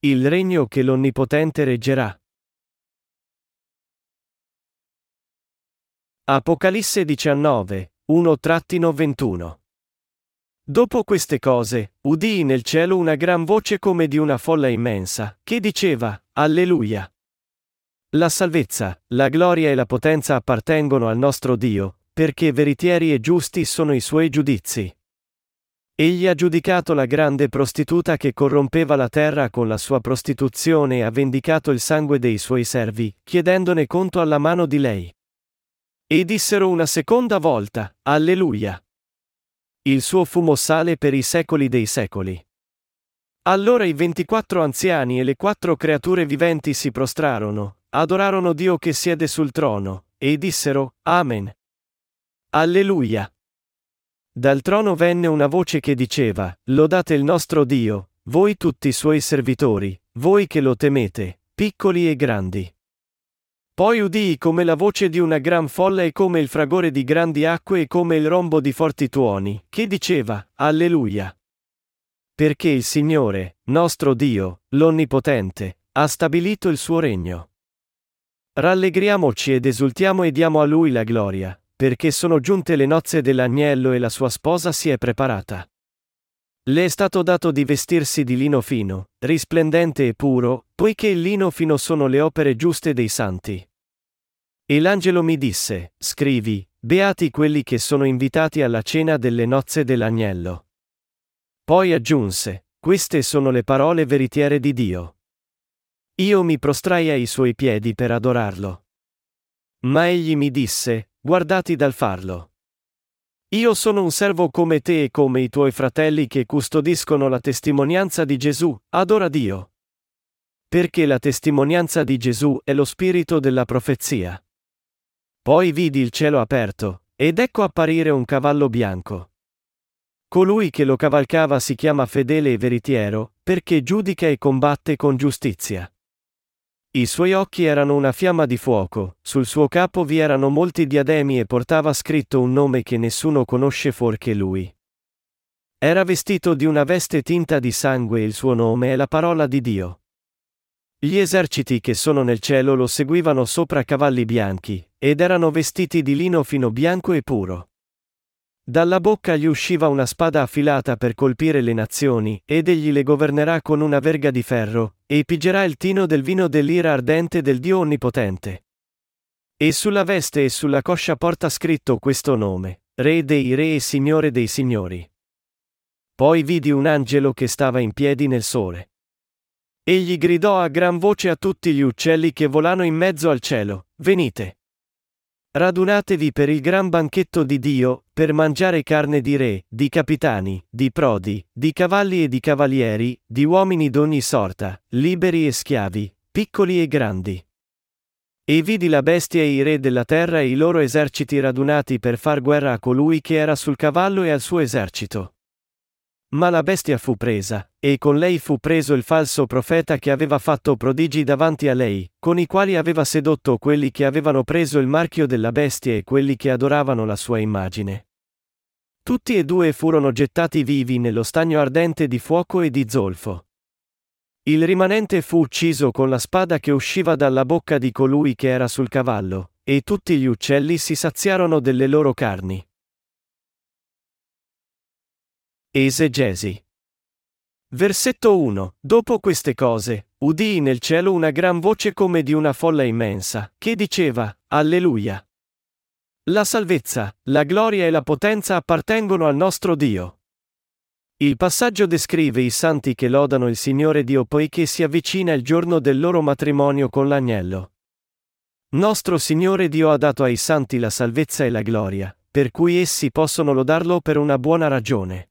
Il regno che l'Onnipotente reggerà. Apocalisse 19, 1-21 Dopo queste cose, udii nel cielo una gran voce come di una folla immensa, che diceva, Alleluia! La salvezza, la gloria e la potenza appartengono al nostro Dio, perché veritieri e giusti sono i suoi giudizi. Egli ha giudicato la grande prostituta che corrompeva la terra con la sua prostituzione e ha vendicato il sangue dei suoi servi, chiedendone conto alla mano di lei. E dissero una seconda volta, Alleluia! Il suo fumo sale per i secoli dei secoli. Allora i ventiquattro anziani e le quattro creature viventi si prostrarono, adorarono Dio che siede sul trono, e dissero, Amen. Alleluia. Dal trono venne una voce che diceva, Lodate il nostro Dio, voi tutti i suoi servitori, voi che lo temete, piccoli e grandi. Poi udii come la voce di una gran folla e come il fragore di grandi acque e come il rombo di forti tuoni, che diceva, Alleluia. Perché il Signore, nostro Dio, l'Onnipotente, ha stabilito il suo regno. Rallegriamoci ed esultiamo e diamo a Lui la gloria, perché sono giunte le nozze dell'agnello e la sua sposa si è preparata. Le è stato dato di vestirsi di lino fino, risplendente e puro, poiché il lino fino sono le opere giuste dei santi. E l'angelo mi disse, scrivi, beati quelli che sono invitati alla cena delle nozze dell'agnello. Poi aggiunse, queste sono le parole veritiere di Dio. Io mi prostrai ai suoi piedi per adorarlo. Ma egli mi disse, guardati dal farlo. Io sono un servo come te e come i tuoi fratelli che custodiscono la testimonianza di Gesù, adora Dio. Perché la testimonianza di Gesù è lo spirito della profezia. Poi vidi il cielo aperto, ed ecco apparire un cavallo bianco. Colui che lo cavalcava si chiama fedele e veritiero, perché giudica e combatte con giustizia. I suoi occhi erano una fiamma di fuoco, sul suo capo vi erano molti diademi e portava scritto un nome che nessuno conosce fuorché lui. Era vestito di una veste tinta di sangue e il suo nome è la parola di Dio. Gli eserciti che sono nel cielo lo seguivano sopra cavalli bianchi, ed erano vestiti di lino fino bianco e puro. Dalla bocca gli usciva una spada affilata per colpire le nazioni, ed egli le governerà con una verga di ferro, e pigerà il tino del vino dell'ira ardente del Dio Onnipotente. E sulla veste e sulla coscia porta scritto questo nome, Re dei Re e Signore dei Signori. Poi vidi un angelo che stava in piedi nel sole. Egli gridò a gran voce a tutti gli uccelli che volano in mezzo al cielo, venite. Radunatevi per il gran banchetto di Dio, per mangiare carne di re, di capitani, di prodi, di cavalli e di cavalieri, di uomini d'ogni sorta, liberi e schiavi, piccoli e grandi. E vidi la bestia e i re della terra e i loro eserciti radunati per far guerra a colui che era sul cavallo e al suo esercito. Ma la bestia fu presa, e con lei fu preso il falso profeta che aveva fatto prodigi davanti a lei, con i quali aveva sedotto quelli che avevano preso il marchio della bestia e quelli che adoravano la sua immagine. Tutti e due furono gettati vivi nello stagno ardente di fuoco e di zolfo. Il rimanente fu ucciso con la spada che usciva dalla bocca di colui che era sul cavallo, e tutti gli uccelli si saziarono delle loro carni. Esegesi. Versetto 1. Dopo queste cose, udii nel cielo una gran voce come di una folla immensa, che diceva, Alleluia. La salvezza, la gloria e la potenza appartengono al nostro Dio. Il passaggio descrive i santi che lodano il Signore Dio poiché si avvicina il giorno del loro matrimonio con l'agnello. Nostro Signore Dio ha dato ai santi la salvezza e la gloria, per cui essi possono lodarlo per una buona ragione.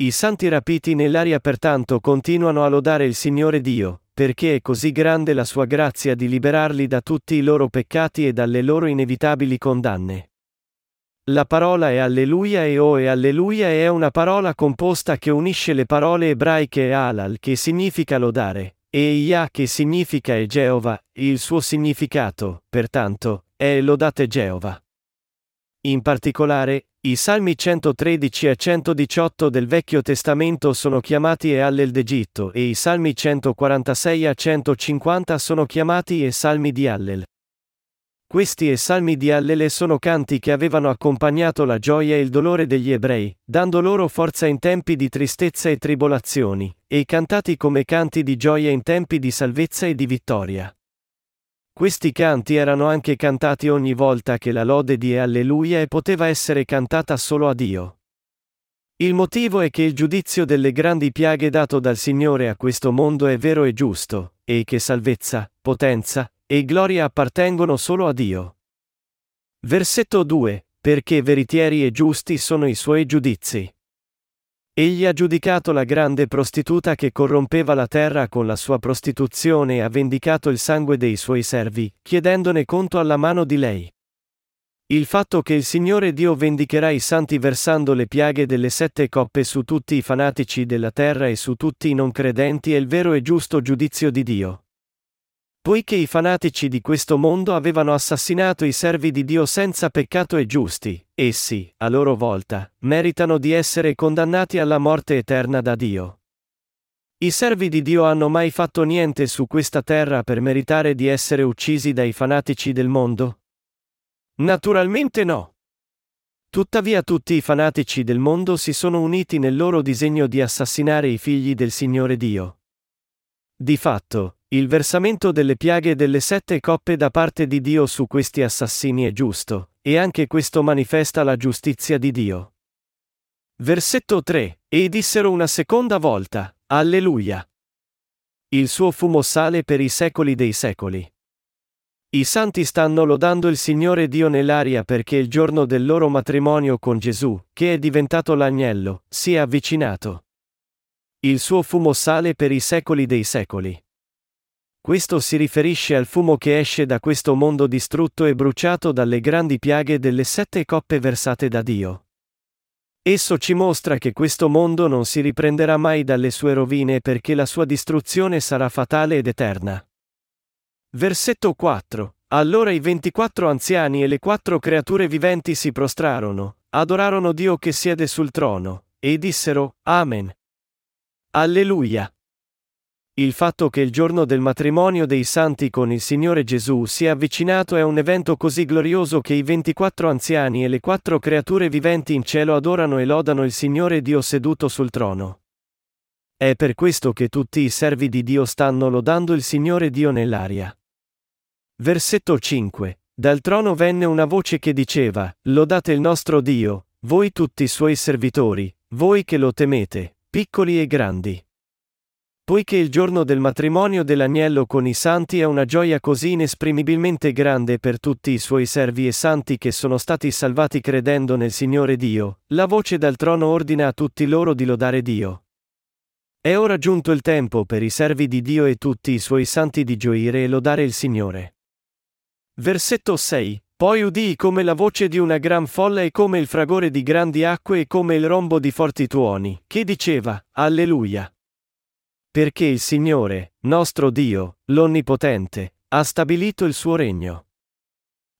I santi rapiti nell'aria pertanto continuano a lodare il Signore Dio, perché è così grande la sua grazia di liberarli da tutti i loro peccati e dalle loro inevitabili condanne. La parola è Alleluia e O e Alleluia è una parola composta che unisce le parole ebraiche Alal che significa lodare, e Yah che significa è Geova, il suo significato, pertanto, è lodate Geova. In particolare, I Salmi 113 e 118 del Vecchio Testamento sono chiamati E Allel d'Egitto e i Salmi 146 a 150 sono chiamati E Salmi di Allel. Questi e salmi di Allele sono canti che avevano accompagnato la gioia e il dolore degli ebrei, dando loro forza in tempi di tristezza e tribolazioni, e cantati come canti di gioia in tempi di salvezza e di vittoria. Questi canti erano anche cantati ogni volta che la lode di Alleluia e poteva essere cantata solo a Dio. Il motivo è che il giudizio delle grandi piaghe dato dal Signore a questo mondo è vero e giusto, e che salvezza, potenza, e gloria appartengono solo a Dio. Versetto 2. Perché veritieri e giusti sono i suoi giudizi. Egli ha giudicato la grande prostituta che corrompeva la terra con la sua prostituzione e ha vendicato il sangue dei suoi servi, chiedendone conto alla mano di lei. Il fatto che il Signore Dio vendicherà i santi versando le piaghe delle sette coppe su tutti i fanatici della terra e su tutti i non credenti è il vero e giusto giudizio di Dio. Poiché i fanatici di questo mondo avevano assassinato i servi di Dio senza peccato e giusti, essi, a loro volta, meritano di essere condannati alla morte eterna da Dio. I servi di Dio hanno mai fatto niente su questa terra per meritare di essere uccisi dai fanatici del mondo? Naturalmente no. Tuttavia tutti i fanatici del mondo si sono uniti nel loro disegno di assassinare i figli del Signore Dio. Di fatto, il versamento delle piaghe delle sette coppe da parte di Dio su questi assassini è giusto, e anche questo manifesta la giustizia di Dio. Versetto 3. E dissero una seconda volta, Alleluia. Il suo fumo sale per i secoli dei secoli. I santi stanno lodando il Signore Dio nell'aria perché il giorno del loro matrimonio con Gesù, che è diventato l'agnello, si è avvicinato. Il suo fumo sale per i secoli dei secoli. Questo si riferisce al fumo che esce da questo mondo distrutto e bruciato dalle grandi piaghe delle sette coppe versate da Dio. Esso ci mostra che questo mondo non si riprenderà mai dalle sue rovine perché la sua distruzione sarà fatale ed eterna. Versetto 4. Allora i ventiquattro anziani e le quattro creature viventi si prostrarono, adorarono Dio che siede sul trono, e dissero, Amen. Alleluia. Il fatto che il giorno del matrimonio dei santi con il Signore Gesù sia avvicinato è un evento così glorioso che i 24 anziani e le quattro creature viventi in cielo adorano e lodano il Signore Dio seduto sul trono. È per questo che tutti i servi di Dio stanno lodando il Signore Dio nell'aria. Versetto 5. Dal trono venne una voce che diceva, Lodate il nostro Dio, voi tutti i suoi servitori, voi che lo temete, piccoli e grandi. Poiché il giorno del matrimonio dell'agnello con i santi è una gioia così inesprimibilmente grande per tutti i suoi servi e santi che sono stati salvati credendo nel Signore Dio, la voce dal trono ordina a tutti loro di lodare Dio. È ora giunto il tempo per i servi di Dio e tutti i suoi santi di gioire e lodare il Signore. Versetto 6. Poi udii come la voce di una gran folla e come il fragore di grandi acque e come il rombo di forti tuoni, che diceva, Alleluia. Perché il Signore, nostro Dio, l'Onnipotente, ha stabilito il suo regno.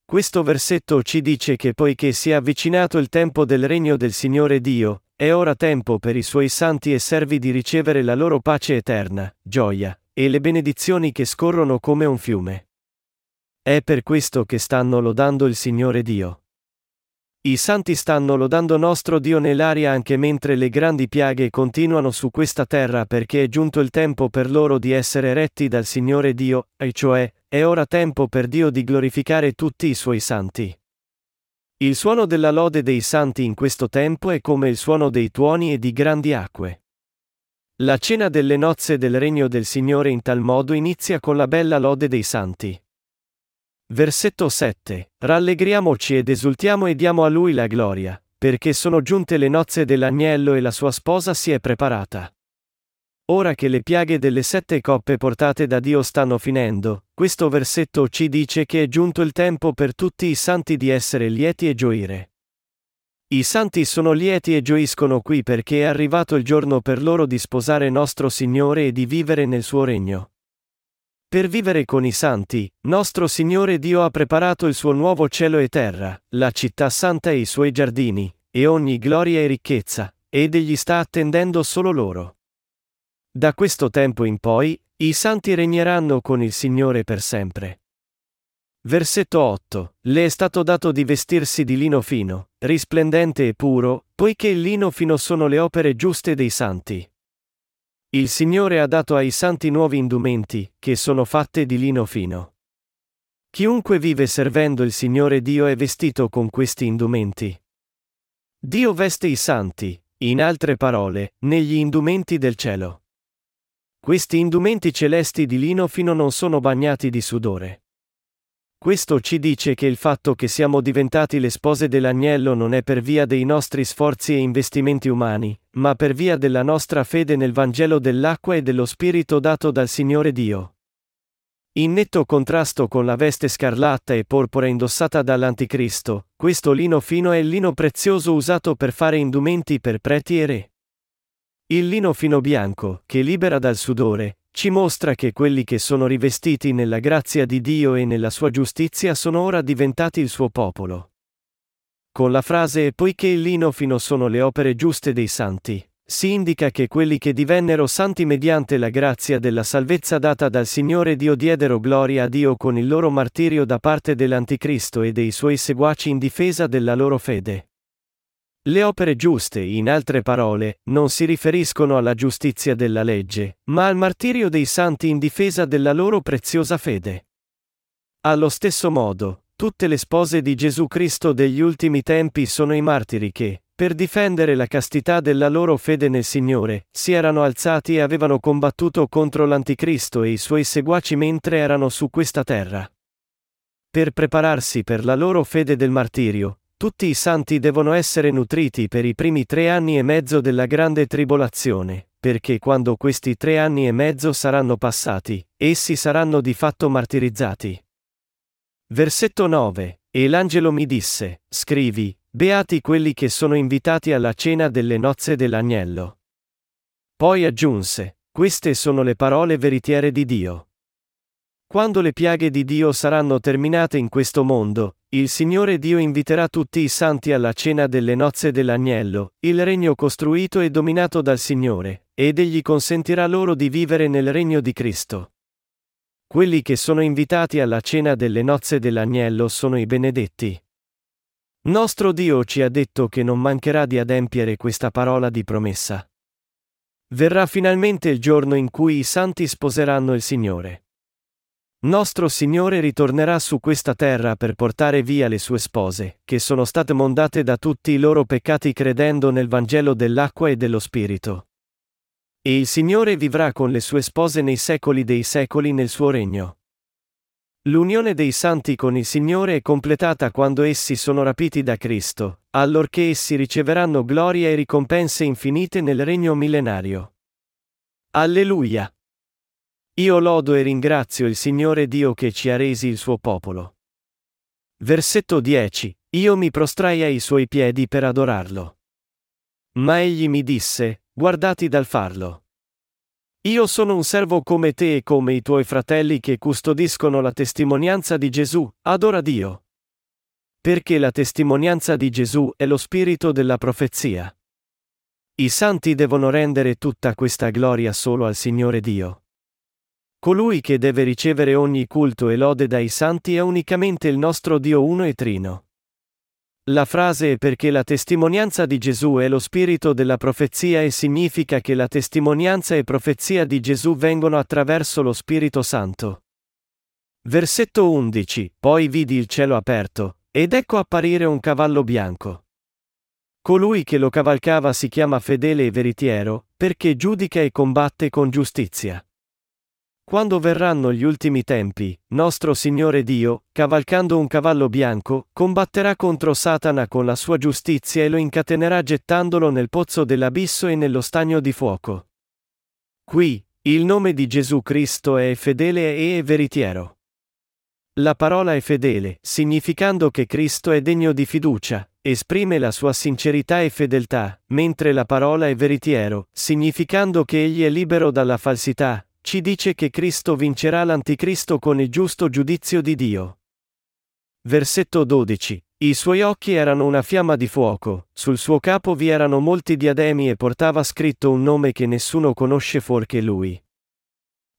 Questo versetto ci dice che poiché si è avvicinato il tempo del regno del Signore Dio, è ora tempo per i suoi santi e servi di ricevere la loro pace eterna, gioia, e le benedizioni che scorrono come un fiume. È per questo che stanno lodando il Signore Dio. I santi stanno lodando nostro Dio nell'aria anche mentre le grandi piaghe continuano su questa terra perché è giunto il tempo per loro di essere retti dal Signore Dio, e cioè, è ora tempo per Dio di glorificare tutti i suoi santi. Il suono della lode dei santi in questo tempo è come il suono dei tuoni e di grandi acque. La cena delle nozze del regno del Signore in tal modo inizia con la bella lode dei santi. Versetto 7. Rallegriamoci ed esultiamo e diamo a lui la gloria, perché sono giunte le nozze dell'agnello e la sua sposa si è preparata. Ora che le piaghe delle sette coppe portate da Dio stanno finendo, questo versetto ci dice che è giunto il tempo per tutti i santi di essere lieti e gioire. I santi sono lieti e gioiscono qui perché è arrivato il giorno per loro di sposare nostro Signore e di vivere nel suo regno. Per vivere con i santi, nostro Signore Dio ha preparato il suo nuovo cielo e terra, la città santa e i suoi giardini, e ogni gloria e ricchezza, ed egli sta attendendo solo loro. Da questo tempo in poi, i santi regneranno con il Signore per sempre. Versetto 8. Le è stato dato di vestirsi di lino fino, risplendente e puro, poiché il lino fino sono le opere giuste dei santi. Il Signore ha dato ai santi nuovi indumenti, che sono fatte di lino fino. Chiunque vive servendo il Signore Dio è vestito con questi indumenti. Dio veste i santi, in altre parole, negli indumenti del cielo. Questi indumenti celesti di lino fino non sono bagnati di sudore. Questo ci dice che il fatto che siamo diventati le spose dell'agnello non è per via dei nostri sforzi e investimenti umani, ma per via della nostra fede nel Vangelo dell'acqua e dello Spirito dato dal Signore Dio. In netto contrasto con la veste scarlatta e porpora indossata dall'Anticristo, questo lino fino è il lino prezioso usato per fare indumenti per preti e re. Il lino fino bianco, che libera dal sudore, ci mostra che quelli che sono rivestiti nella grazia di Dio e nella sua giustizia sono ora diventati il suo popolo. Con la frase poiché il lino fino sono le opere giuste dei santi, si indica che quelli che divennero santi mediante la grazia della salvezza data dal Signore Dio diedero gloria a Dio con il loro martirio da parte dell'Anticristo e dei suoi seguaci in difesa della loro fede. Le opere giuste, in altre parole, non si riferiscono alla giustizia della legge, ma al martirio dei santi in difesa della loro preziosa fede. Allo stesso modo, tutte le spose di Gesù Cristo degli ultimi tempi sono i martiri che, per difendere la castità della loro fede nel Signore, si erano alzati e avevano combattuto contro l'Anticristo e i suoi seguaci mentre erano su questa terra. Per prepararsi per la loro fede del martirio, tutti i santi devono essere nutriti per i primi tre anni e mezzo della grande tribolazione, perché quando questi tre anni e mezzo saranno passati, essi saranno di fatto martirizzati. Versetto 9. E l'angelo mi disse, scrivi, Beati quelli che sono invitati alla cena delle nozze dell'agnello. Poi aggiunse, queste sono le parole veritiere di Dio. Quando le piaghe di Dio saranno terminate in questo mondo, il Signore Dio inviterà tutti i santi alla cena delle nozze dell'agnello, il regno costruito e dominato dal Signore, ed egli consentirà loro di vivere nel regno di Cristo. Quelli che sono invitati alla cena delle nozze dell'agnello sono i benedetti. Nostro Dio ci ha detto che non mancherà di adempiere questa parola di promessa. Verrà finalmente il giorno in cui i santi sposeranno il Signore. Nostro Signore ritornerà su questa terra per portare via le sue spose, che sono state mondate da tutti i loro peccati credendo nel Vangelo dell'acqua e dello Spirito. E il Signore vivrà con le sue spose nei secoli dei secoli nel suo regno. L'unione dei santi con il Signore è completata quando essi sono rapiti da Cristo, allorché essi riceveranno gloria e ricompense infinite nel regno millenario. Alleluia! Io lodo e ringrazio il Signore Dio che ci ha resi il suo popolo. Versetto 10. Io mi prostrai ai suoi piedi per adorarlo. Ma egli mi disse, guardati dal farlo. Io sono un servo come te e come i tuoi fratelli che custodiscono la testimonianza di Gesù, adora Dio. Perché la testimonianza di Gesù è lo spirito della profezia. I santi devono rendere tutta questa gloria solo al Signore Dio. Colui che deve ricevere ogni culto e lode dai santi è unicamente il nostro Dio uno e trino. La frase è perché la testimonianza di Gesù è lo spirito della profezia e significa che la testimonianza e profezia di Gesù vengono attraverso lo Spirito Santo. Versetto 11. Poi vidi il cielo aperto, ed ecco apparire un cavallo bianco. Colui che lo cavalcava si chiama fedele e veritiero, perché giudica e combatte con giustizia. Quando verranno gli ultimi tempi, nostro Signore Dio, cavalcando un cavallo bianco, combatterà contro Satana con la sua giustizia e lo incatenerà gettandolo nel pozzo dell'abisso e nello stagno di fuoco. Qui, il nome di Gesù Cristo è fedele e veritiero. La parola è fedele, significando che Cristo è degno di fiducia, esprime la sua sincerità e fedeltà, mentre la parola è veritiero, significando che egli è libero dalla falsità, ci dice che Cristo vincerà l'Anticristo con il giusto giudizio di Dio. Versetto 12. I suoi occhi erano una fiamma di fuoco, sul suo capo vi erano molti diademi e portava scritto un nome che nessuno conosce fuorché lui.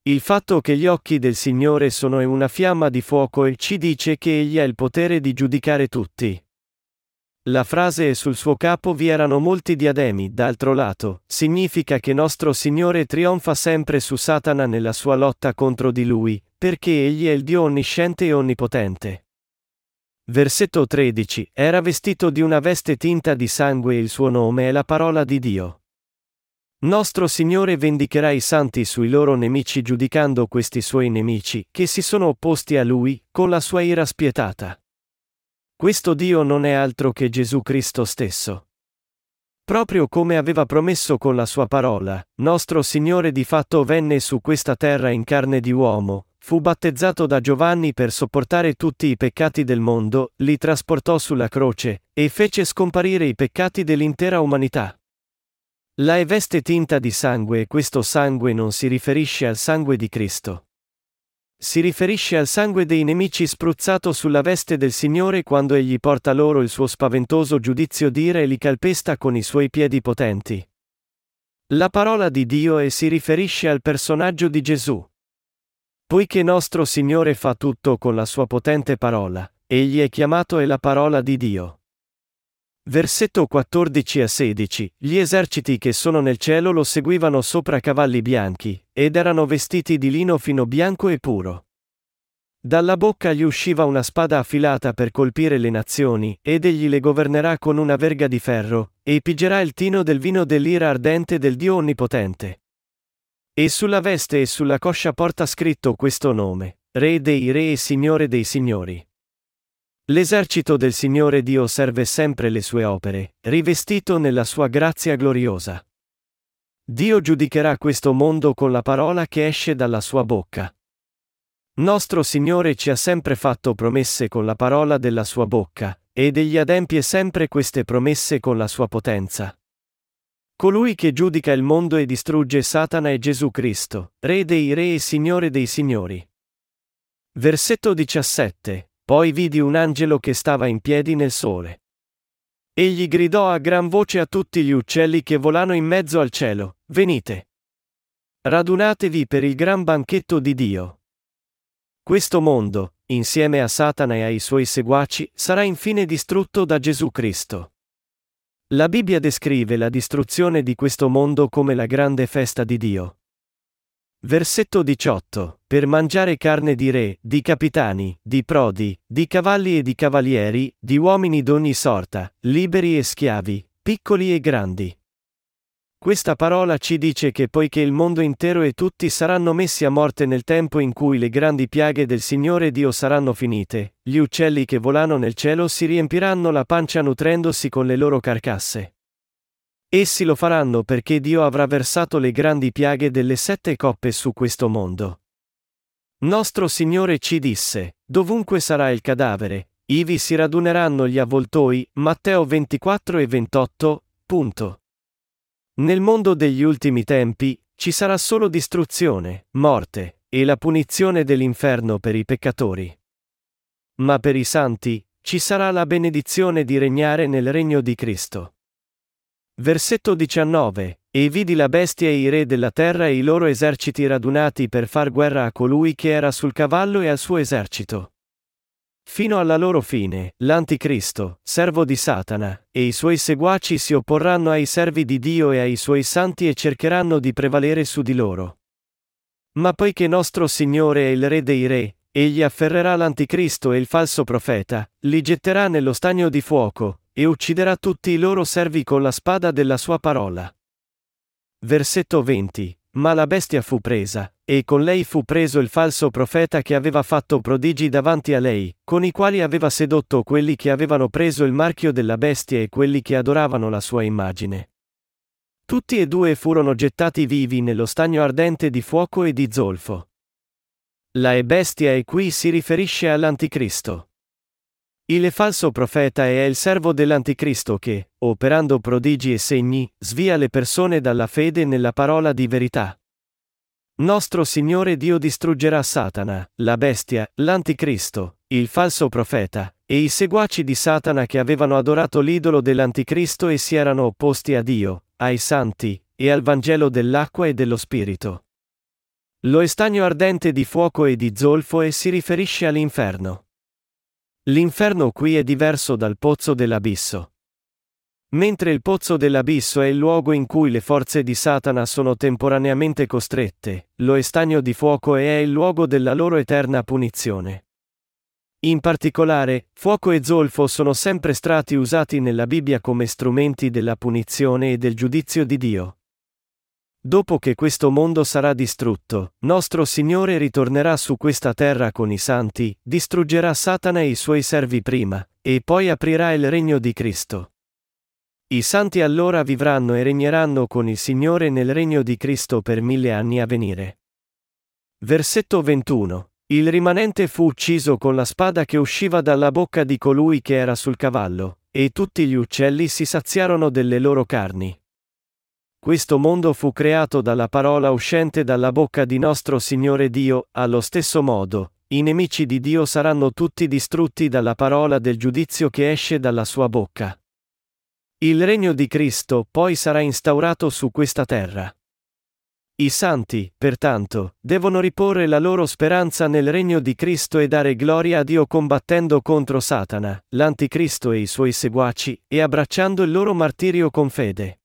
Il fatto che gli occhi del Signore sono una fiamma di fuoco e ci dice che egli ha il potere di giudicare tutti. La frase sul suo capo vi erano molti diademi, d'altro lato, significa che nostro Signore trionfa sempre su Satana nella sua lotta contro di lui, perché egli è il Dio onnisciente e onnipotente. Versetto 13. Era vestito di una veste tinta di sangue e il suo nome è la parola di Dio. Nostro Signore vendicherà i santi sui loro nemici giudicando questi suoi nemici, che si sono opposti a Lui, con la sua ira spietata. Questo Dio non è altro che Gesù Cristo stesso. Proprio come aveva promesso con la sua parola, nostro Signore di fatto venne su questa terra in carne di uomo, Fu battezzato da Giovanni per sopportare tutti i peccati del mondo, li trasportò sulla croce, e fece scomparire i peccati dell'intera umanità. La veste tinta di sangue e questo sangue non si riferisce al sangue di Cristo. Si riferisce al sangue dei nemici spruzzato sulla veste del Signore quando egli porta loro il suo spaventoso giudizio d'ira e li calpesta con i suoi piedi potenti. La parola di Dio e si riferisce al personaggio di Gesù. Poiché nostro Signore fa tutto con la sua potente parola, egli è chiamato è la parola di Dio. Versetto 14 a 16 Gli eserciti che sono nel cielo lo seguivano sopra cavalli bianchi, ed erano vestiti di lino fino bianco e puro. Dalla bocca gli usciva una spada affilata per colpire le nazioni, ed egli le governerà con una verga di ferro, e pigerà il tino del vino dell'ira ardente del Dio Onnipotente. E sulla veste e sulla coscia porta scritto questo nome, Re dei Re e Signore dei Signori. L'esercito del Signore Dio serve sempre le sue opere, rivestito nella sua grazia gloriosa. Dio giudicherà questo mondo con la parola che esce dalla sua bocca. Nostro Signore ci ha sempre fatto promesse con la parola della sua bocca, ed egli adempie sempre queste promesse con la sua potenza. Colui che giudica il mondo e distrugge Satana è Gesù Cristo, Re dei Re e Signore dei Signori. Versetto 17. Poi vidi un angelo che stava in piedi nel sole. Egli gridò a gran voce a tutti gli uccelli che volano in mezzo al cielo, venite. Radunatevi per il gran banchetto di Dio. Questo mondo, insieme a Satana e ai suoi seguaci, sarà infine distrutto da Gesù Cristo. La Bibbia descrive la distruzione di questo mondo come la grande festa di Dio. Versetto 18. Per mangiare carne di re, di capitani, di prodi, di cavalli e di cavalieri, di uomini d'ogni sorta, liberi e schiavi, piccoli e grandi. Questa parola ci dice che poiché il mondo intero e tutti saranno messi a morte nel tempo in cui le grandi piaghe del Signore Dio saranno finite, gli uccelli che volano nel cielo si riempiranno la pancia nutrendosi con le loro carcasse. Essi lo faranno perché Dio avrà versato le grandi piaghe delle sette coppe su questo mondo. Nostro Signore ci disse, dovunque sarà il cadavere, ivi si raduneranno gli avvoltoi, Matteo 24 e 28, punto. Nel mondo degli ultimi tempi, ci sarà solo distruzione, morte, e la punizione dell'inferno per i peccatori. Ma per i santi, ci sarà la benedizione di regnare nel regno di Cristo. Versetto 19. E vidi la bestia e i re della terra e i loro eserciti radunati per far guerra a colui che era sul cavallo e al suo esercito. Fino alla loro fine, l'Anticristo, servo di Satana, e i suoi seguaci si opporranno ai servi di Dio e ai suoi santi e cercheranno di prevalere su di loro. Ma poiché nostro Signore è il Re dei Re, egli afferrerà l'Anticristo e il falso profeta, li getterà nello stagno di fuoco, e ucciderà tutti i loro servi con la spada della sua parola. Versetto 20. Ma la bestia fu presa, e con lei fu preso il falso profeta che aveva fatto prodigi davanti a lei, con i quali aveva sedotto quelli che avevano preso il marchio della bestia e quelli che adoravano la sua immagine. Tutti e due furono gettati vivi nello stagno ardente di fuoco e di zolfo. La e bestia e qui si riferisce all'Anticristo. Il falso profeta è il servo dell'Anticristo che, operando prodigi e segni, svia le persone dalla fede nella parola di verità. Nostro Signore Dio distruggerà Satana, la bestia, l'Anticristo, il falso profeta, e i seguaci di Satana che avevano adorato l'idolo dell'Anticristo e si erano opposti a Dio, ai santi, e al Vangelo dell'acqua e dello Spirito. Lo estagno ardente di fuoco e di zolfo e si riferisce all'inferno. L'inferno qui è diverso dal pozzo dell'abisso. Mentre il pozzo dell'abisso è il luogo in cui le forze di Satana sono temporaneamente costrette, lo estagno di fuoco è il luogo della loro eterna punizione. In particolare, fuoco e zolfo sono sempre stati usati nella Bibbia come strumenti della punizione e del giudizio di Dio. Dopo che questo mondo sarà distrutto, nostro Signore ritornerà su questa terra con i santi, distruggerà Satana e i suoi servi prima, e poi aprirà il regno di Cristo. I santi allora vivranno e regneranno con il Signore nel regno di Cristo per mille anni a venire. Versetto 21. Il rimanente fu ucciso con la spada che usciva dalla bocca di colui che era sul cavallo, e tutti gli uccelli si saziarono delle loro carni. Questo mondo fu creato dalla parola uscente dalla bocca di nostro Signore Dio, allo stesso modo, i nemici di Dio saranno tutti distrutti dalla parola del giudizio che esce dalla sua bocca. Il regno di Cristo poi sarà instaurato su questa terra. I santi, pertanto, devono riporre la loro speranza nel regno di Cristo e dare gloria a Dio combattendo contro Satana, l'Anticristo e i suoi seguaci, e abbracciando il loro martirio con fede.